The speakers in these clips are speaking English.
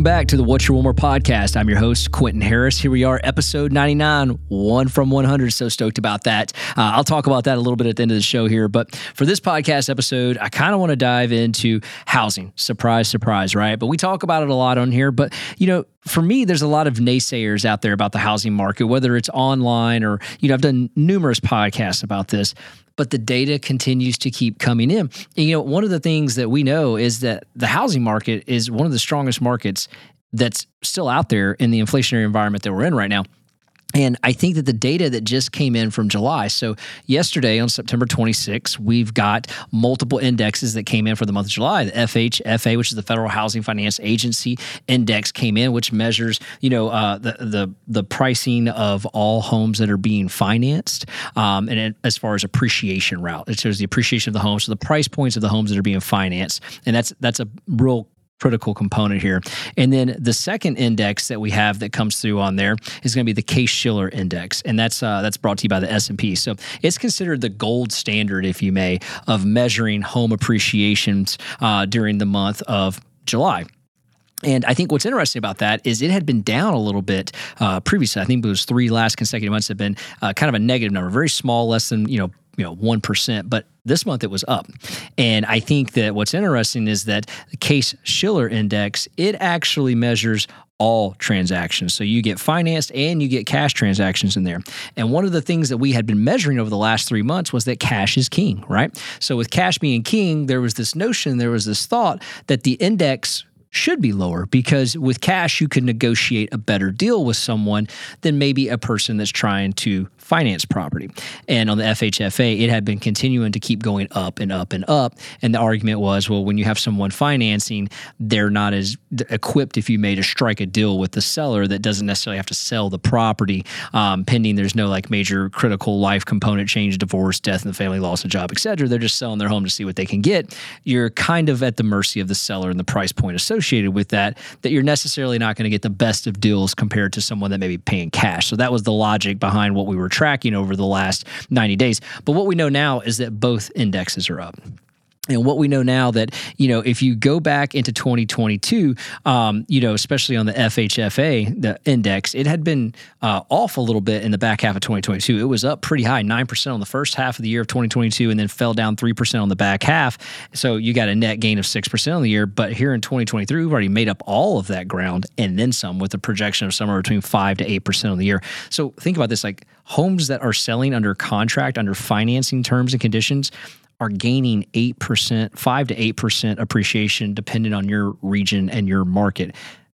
Welcome back to the What's Your One More podcast. I'm your host, Quinton Harris. Here we are, episode 99, one from 100. So stoked about that. Uh, I'll talk about that a little bit at the end of the show here. But for this podcast episode, I kind of want to dive into housing. Surprise, surprise, right? But we talk about it a lot on here. But, you know, for me, there's a lot of naysayers out there about the housing market, whether it's online or, you know, I've done numerous podcasts about this but the data continues to keep coming in. And, you know, one of the things that we know is that the housing market is one of the strongest markets that's still out there in the inflationary environment that we're in right now. And I think that the data that just came in from July, so yesterday on September 26, we've got multiple indexes that came in for the month of July. The FHFA, which is the Federal Housing Finance Agency index, came in, which measures, you know, uh, the the the pricing of all homes that are being financed, um, and it, as far as appreciation route, it shows the appreciation of the homes, so the price points of the homes that are being financed, and that's that's a real critical component here. And then the second index that we have that comes through on there is going to be the Case-Shiller index, and that's uh, that's brought to you by the S&P. So it's considered the gold standard, if you may, of measuring home appreciations uh, during the month of July. And I think what's interesting about that is it had been down a little bit uh, previously. I think those three last consecutive months have been uh, kind of a negative number, very small, less than you know you know 1% but this month it was up and i think that what's interesting is that the Case-Shiller index it actually measures all transactions. So you get financed and you get cash transactions in there. And one of the things that we had been measuring over the last three months was that cash is king, right? So with cash being king, there was this notion, there was this thought that the index should be lower because with cash you can negotiate a better deal with someone than maybe a person that's trying to finance property. And on the FHFA, it had been continuing to keep going up and up and up. And the argument was, well, when you have someone financing, they're not as equipped, if you may, to strike a deal with the seller that doesn't necessarily have to sell the property um, pending there's no like major critical life component change, divorce, death in the family, loss of job, etc. They're just selling their home to see what they can get. You're kind of at the mercy of the seller and the price point associated with that, that you're necessarily not going to get the best of deals compared to someone that may be paying cash. So that was the logic behind what we were tracking over the last 90 days. But what we know now is that both indexes are up. And what we know now that, you know, if you go back into 2022, um, you know, especially on the FHFA, the index, it had been uh, off a little bit in the back half of 2022. It was up pretty high, 9% on the first half of the year of 2022, and then fell down 3% on the back half. So you got a net gain of 6% on the year. But here in 2023, we've already made up all of that ground and then some with a projection of somewhere between 5 to 8% on the year. So think about this like homes that are selling under contract, under financing terms and conditions, are gaining 8%, 5 to 8% appreciation depending on your region and your market.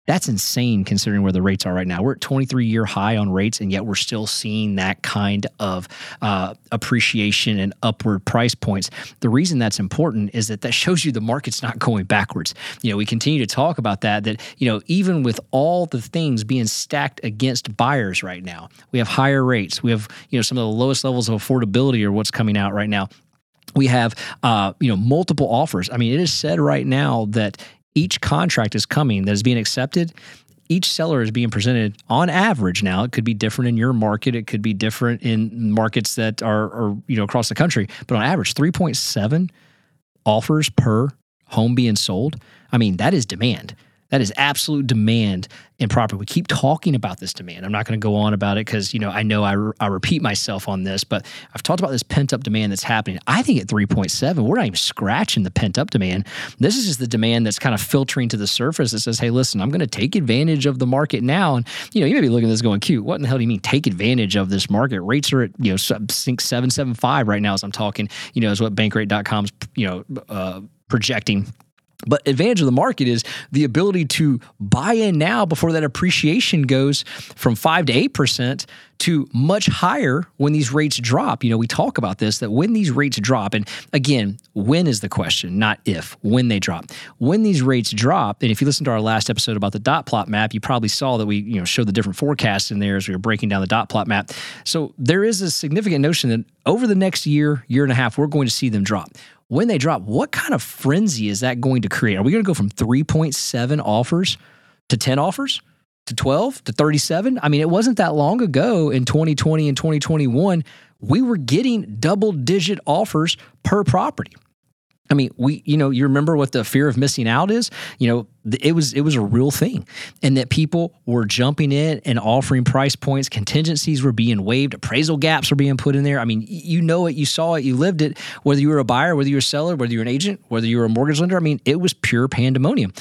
That's insane considering where the rates are right now. We're at 23 year high on rates, and yet we're still seeing that kind of uh, appreciation and upward price points. The reason that's important is that that shows you the market's not going backwards. You know, we continue to talk about that, that, you know, even with all the things being stacked against buyers right now, we have higher rates. We have, you know, some of the lowest levels of affordability or what's coming out right now we have uh, you know multiple offers. I mean, it is said right now that each contract is coming that is being accepted. Each seller is being presented on average now. It could be different in your market. It could be different in markets that are, are you know across the country. But on average, three point seven offers per home being sold. I mean, that is demand. That is absolute demand in property. We keep talking about this demand. I'm not going to go on about it because you know I know I, re- I repeat myself on this, but I've talked about this pent up demand that's happening. I think at 3.7, we're not even scratching the pent up demand. This is just the demand that's kind of filtering to the surface that says, "Hey, listen, I'm going to take advantage of the market now." And you know, you may be looking at this going, "Cute, what in the hell do you mean take advantage of this market? Rates are at you know sync seven seven five right now as I'm talking. You know, is what Bankrate.com's you know uh, projecting." But advantage of the market is the ability to buy in now before that appreciation goes from five to eight percent to much higher when these rates drop. You know, we talk about this that when these rates drop, and again, when is the question, not if, when they drop. When these rates drop, and if you listen to our last episode about the dot plot map, you probably saw that we, you know, showed the different forecasts in there as we were breaking down the dot plot map. So there is a significant notion that over the next year, year and a half, we're going to see them drop when they drop, what kind of frenzy is that going to create? Are we going to go from 3.7 offers to 10 offers to 12 to 37? I mean, it wasn't that long ago in 2020 and 2021, we were getting double digit offers per property. I mean, we, you know, you remember what the fear of missing out is? You know, it was it was a real thing, and that people were jumping in and offering price points. Contingencies were being waived. Appraisal gaps were being put in there. I mean, you know it, you saw it, you lived it. Whether you were a buyer, whether you were a seller, whether you were an agent, whether you were a mortgage lender. I mean, it was pure pandemonium.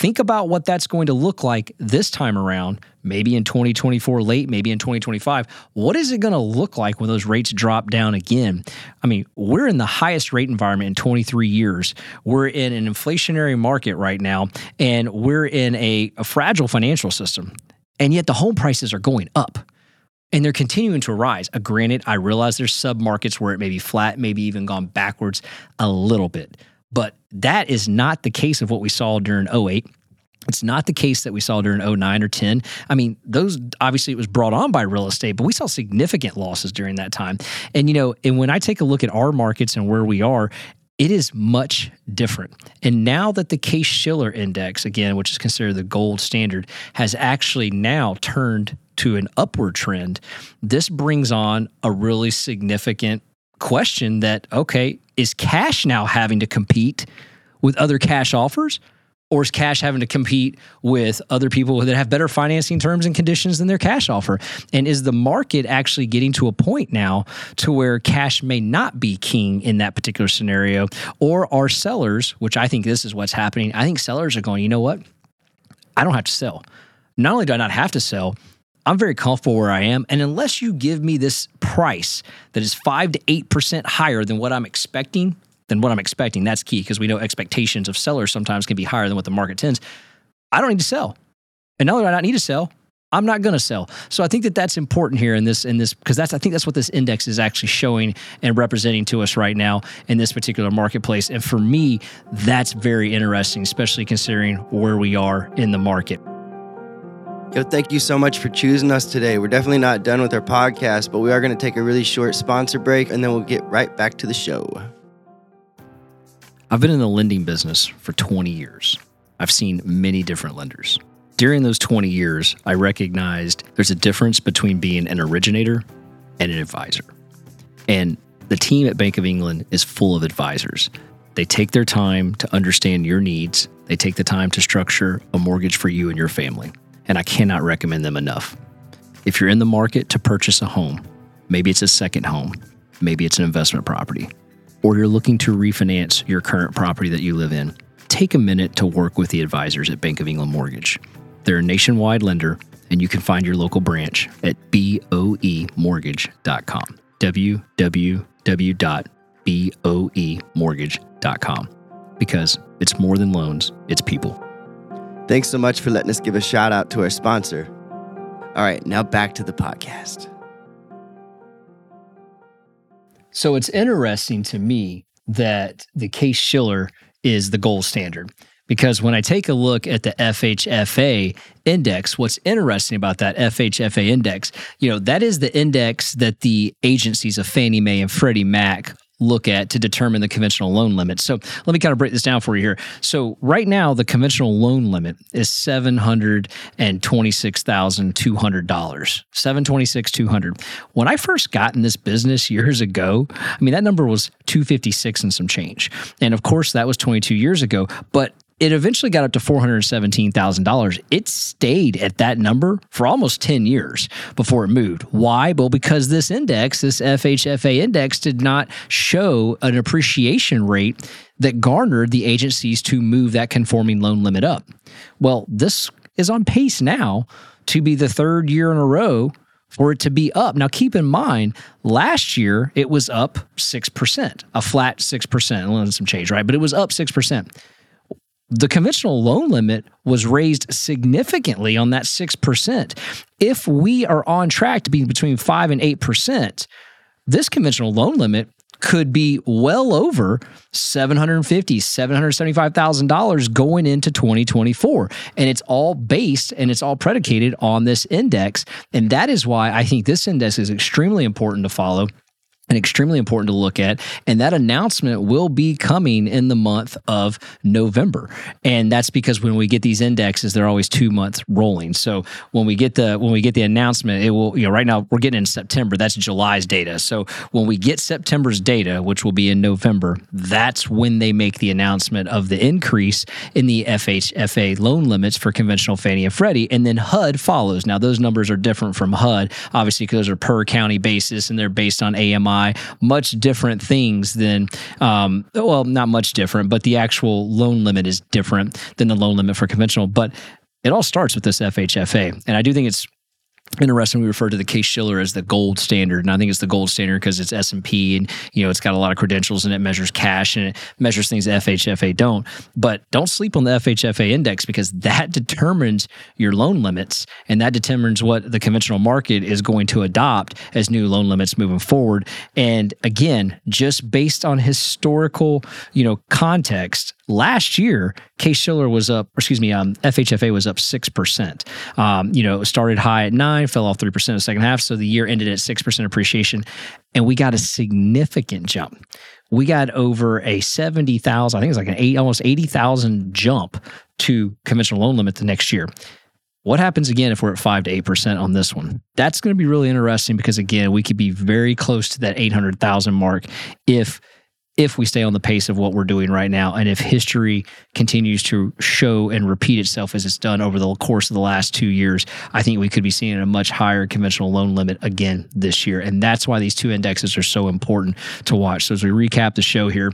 Think about what that's going to look like this time around, maybe in 2024 late, maybe in 2025. What is it going to look like when those rates drop down again? I mean, we're in the highest rate environment in 23 years. We're in an inflationary market right now, and we're in a, a fragile financial system. And yet the home prices are going up and they're continuing to rise. Uh, granted, I realize there's sub markets where it may be flat, maybe even gone backwards a little bit. But that is not the case of what we saw during 08. It's not the case that we saw during 09 or 10. I mean, those obviously it was brought on by real estate, but we saw significant losses during that time. And you know, and when I take a look at our markets and where we are, it is much different. And now that the Case Shiller Index, again, which is considered the gold standard, has actually now turned to an upward trend, this brings on a really significant question that, okay, is cash now having to compete with other cash offers? Or is cash having to compete with other people that have better financing terms and conditions than their cash offer? And is the market actually getting to a point now to where cash may not be king in that particular scenario? Or are sellers, which I think this is what's happening, I think sellers are going, you know what? I don't have to sell. Not only do I not have to sell, I'm very comfortable where I am. And unless you give me this price that is five to 8% higher than what I'm expecting, than what I'm expecting, that's key because we know expectations of sellers sometimes can be higher than what the market tends. I don't need to sell. And not only do I not need to sell, I'm not going to sell. So I think that that's important here in this in this because that's I think that's what this index is actually showing and representing to us right now in this particular marketplace. And for me, that's very interesting, especially considering where we are in the market. Yo, thank you so much for choosing us today. We're definitely not done with our podcast, but we are going to take a really short sponsor break and then we'll get right back to the show. I've been in the lending business for 20 years. I've seen many different lenders. During those 20 years, I recognized there's a difference between being an originator and an advisor. And the team at Bank of England is full of advisors. They take their time to understand your needs, they take the time to structure a mortgage for you and your family and I cannot recommend them enough. If you're in the market to purchase a home, maybe it's a second home, maybe it's an investment property, or you're looking to refinance your current property that you live in, take a minute to work with the advisors at Bank of England Mortgage. They're a nationwide lender, and you can find your local branch at boemortgage.com. www.boemortgage.com. Because it's more than loans, it's people. Thanks so much for letting us give a shout out to our sponsor. All right, now back to the podcast. So it's interesting to me that the Case Shiller is the gold standard because when I take a look at the FHFA index, what's interesting about that FHFA index, you know, that is the index that the agencies of Fannie Mae and Freddie Mac look at to determine the conventional loan limit. So let me kind of break this down for you here. So right now, the conventional loan limit is seven hundred and twenty-six thousand two hundred dollars. Seven twenty-six two hundred. When I first got in this business years ago, I mean that number was two fifty-six and some change, and of course that was twenty-two years ago. But it eventually got up to $417,000. It stayed at that number for almost 10 years before it moved. Why? Well, because this index, this FHFA index, did not show an appreciation rate that garnered the agencies to move that conforming loan limit up. Well, this is on pace now to be the third year in a row for it to be up. Now, keep in mind, last year it was up 6%, a flat 6%, some change, right? But it was up 6% the conventional loan limit was raised significantly on that 6%. If we are on track to be between 5 and 8%, this conventional loan limit could be well over $750,000, $775,000 going into 2024. And it's all based and it's all predicated on this index. And that is why I think this index is extremely important to follow and extremely important to look at. And that announcement will be coming in the month of November. And that's because when we get these indexes, they're always two months rolling. So when we get the when we get the announcement, it will, you know, right now we're getting in September. That's July's data. So when we get September's data, which will be in November, that's when they make the announcement of the increase in the FHFA loan limits for conventional Fannie and Freddie. And then HUD follows. Now those numbers are different from HUD, obviously, because those are per county basis and they're based on AMI much different things than, um, well, not much different, but the actual loan limit is different than the loan limit for conventional. But it all starts with this FHFA. And I do think it's interesting we refer to the case-shiller as the gold standard and i think it's the gold standard because it's s&p and you know it's got a lot of credentials and it measures cash and it measures things fhfa don't. But don't sleep on the fhfa index because that determines your loan limits and that determines what the conventional market is going to adopt as new loan limits moving forward. And again just based on historical you know context last year, Case Shiller was up, excuse me, um, FHFA was up 6%. Um, you know, started high at nine, fell off 3% in the second half. So the year ended at 6% appreciation. And we got a significant jump. We got over a 70,000, I think it's like an eight, almost 80,000 jump to conventional loan limit the next year. What happens again if we're at 5 to 8% on this one? That's going to be really interesting because, again, we could be very close to that 800,000 mark if if we stay on the pace of what we're doing right now and if history continues to show and repeat itself as it's done over the course of the last two years i think we could be seeing a much higher conventional loan limit again this year. And that's why these two indexes are so important to watch. So as we recap the show here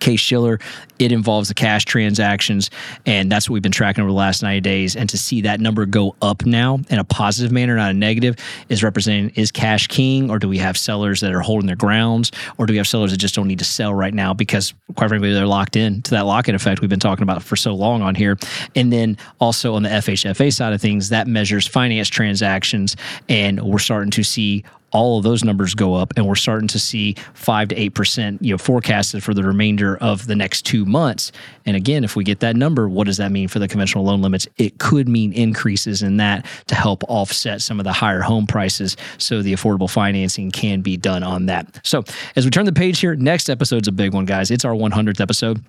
Case Shiller, it involves the cash transactions, and that's what we've been tracking over the last 90 days. And to see that number go up now in a positive manner, not a negative, is representing is cash king, or do we have sellers that are holding their grounds, or do we have sellers that just don't need to sell right now because, quite frankly, they're locked in to that lock in effect we've been talking about for so long on here. And then also on the FHFA side of things, that measures finance transactions, and we're starting to see all of those numbers go up and we're starting to see 5 to 8% you know forecasted for the remainder of the next 2 months. And again if we get that number what does that mean for the conventional loan limits? It could mean increases in that to help offset some of the higher home prices so the affordable financing can be done on that. So as we turn the page here next episode's a big one guys. It's our 100th episode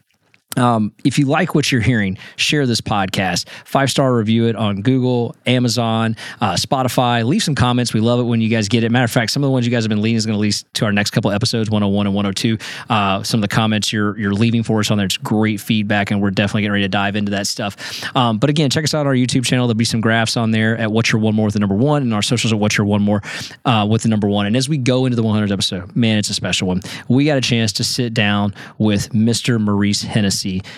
um, if you like what you're hearing, share this podcast. Five star review it on Google, Amazon, uh, Spotify. Leave some comments. We love it when you guys get it. Matter of fact, some of the ones you guys have been leaving is going to lead to our next couple episodes, 101 and 102. Uh, some of the comments you're you're leaving for us on there, it's great feedback, and we're definitely getting ready to dive into that stuff. Um, but again, check us out on our YouTube channel. There'll be some graphs on there at What's Your One More with the number one, and our socials at What's Your One More uh, with the number one. And as we go into the 100th episode, man, it's a special one. We got a chance to sit down with Mr. Maurice Hennessy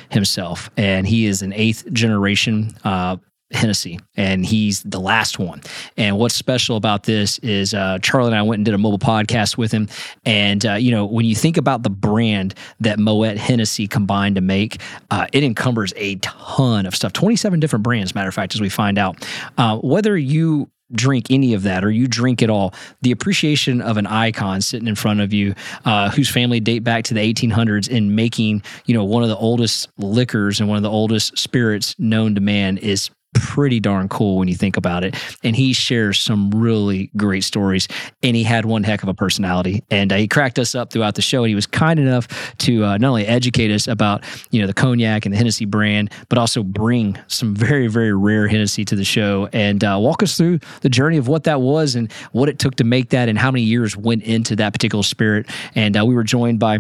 himself, and he is an eighth generation uh, Hennessy, and he's the last one. And what's special about this is uh, Charlie and I went and did a mobile podcast with him. And, uh, you know, when you think about the brand that Moet Hennessy combined to make, uh, it encumbers a ton of stuff 27 different brands, matter of fact, as we find out. Uh, whether you drink any of that or you drink it all, the appreciation of an icon sitting in front of you, uh, whose family date back to the 1800s in making, you know, one of the oldest liquors and one of the oldest spirits known to man is pretty darn cool when you think about it. And he shares some really great stories. And he had one heck of a personality. And uh, he cracked us up throughout the show. And he was kind enough to uh, not only educate us about you know the cognac and the Hennessy brand, but also bring some very very rare Hennessy to the show and uh, walk us through the journey of what that was and what it took to make that and how many years went into that particular spirit. And uh, we were joined by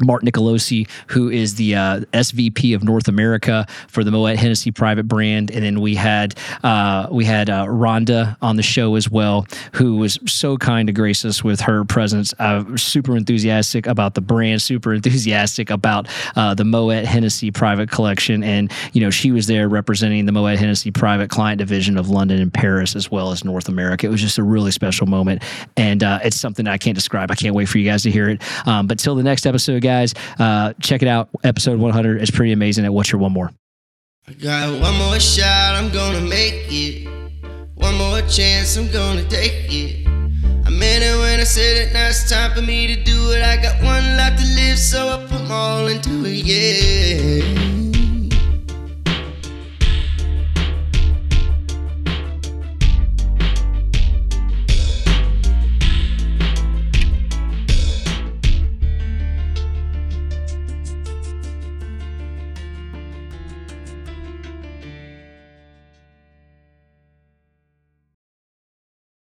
Mark Nicolosi, who is the uh, SVP of North America for the Moet Hennessy private brand, and then we had uh, we had uh, Rhonda on the show as well, who was so kind to grace us with her presence. Super enthusiastic about the brand, super enthusiastic about uh, the Moet Hennessy private collection, and you know she was there representing the Moet Hennessy private client division of London and Paris as well as North America. It was just a really special moment, and uh, it's something I can't describe. I can't wait for you guys to hear it. Um, but till the next episode guys. Uh, check it out. Episode 100 is pretty amazing at What's Your One More. I got one more shot, I'm gonna make it. One more chance, I'm gonna take it. I meant it when I said it, now it's time for me to do it. I got one life to live, so I put my all into it, yeah.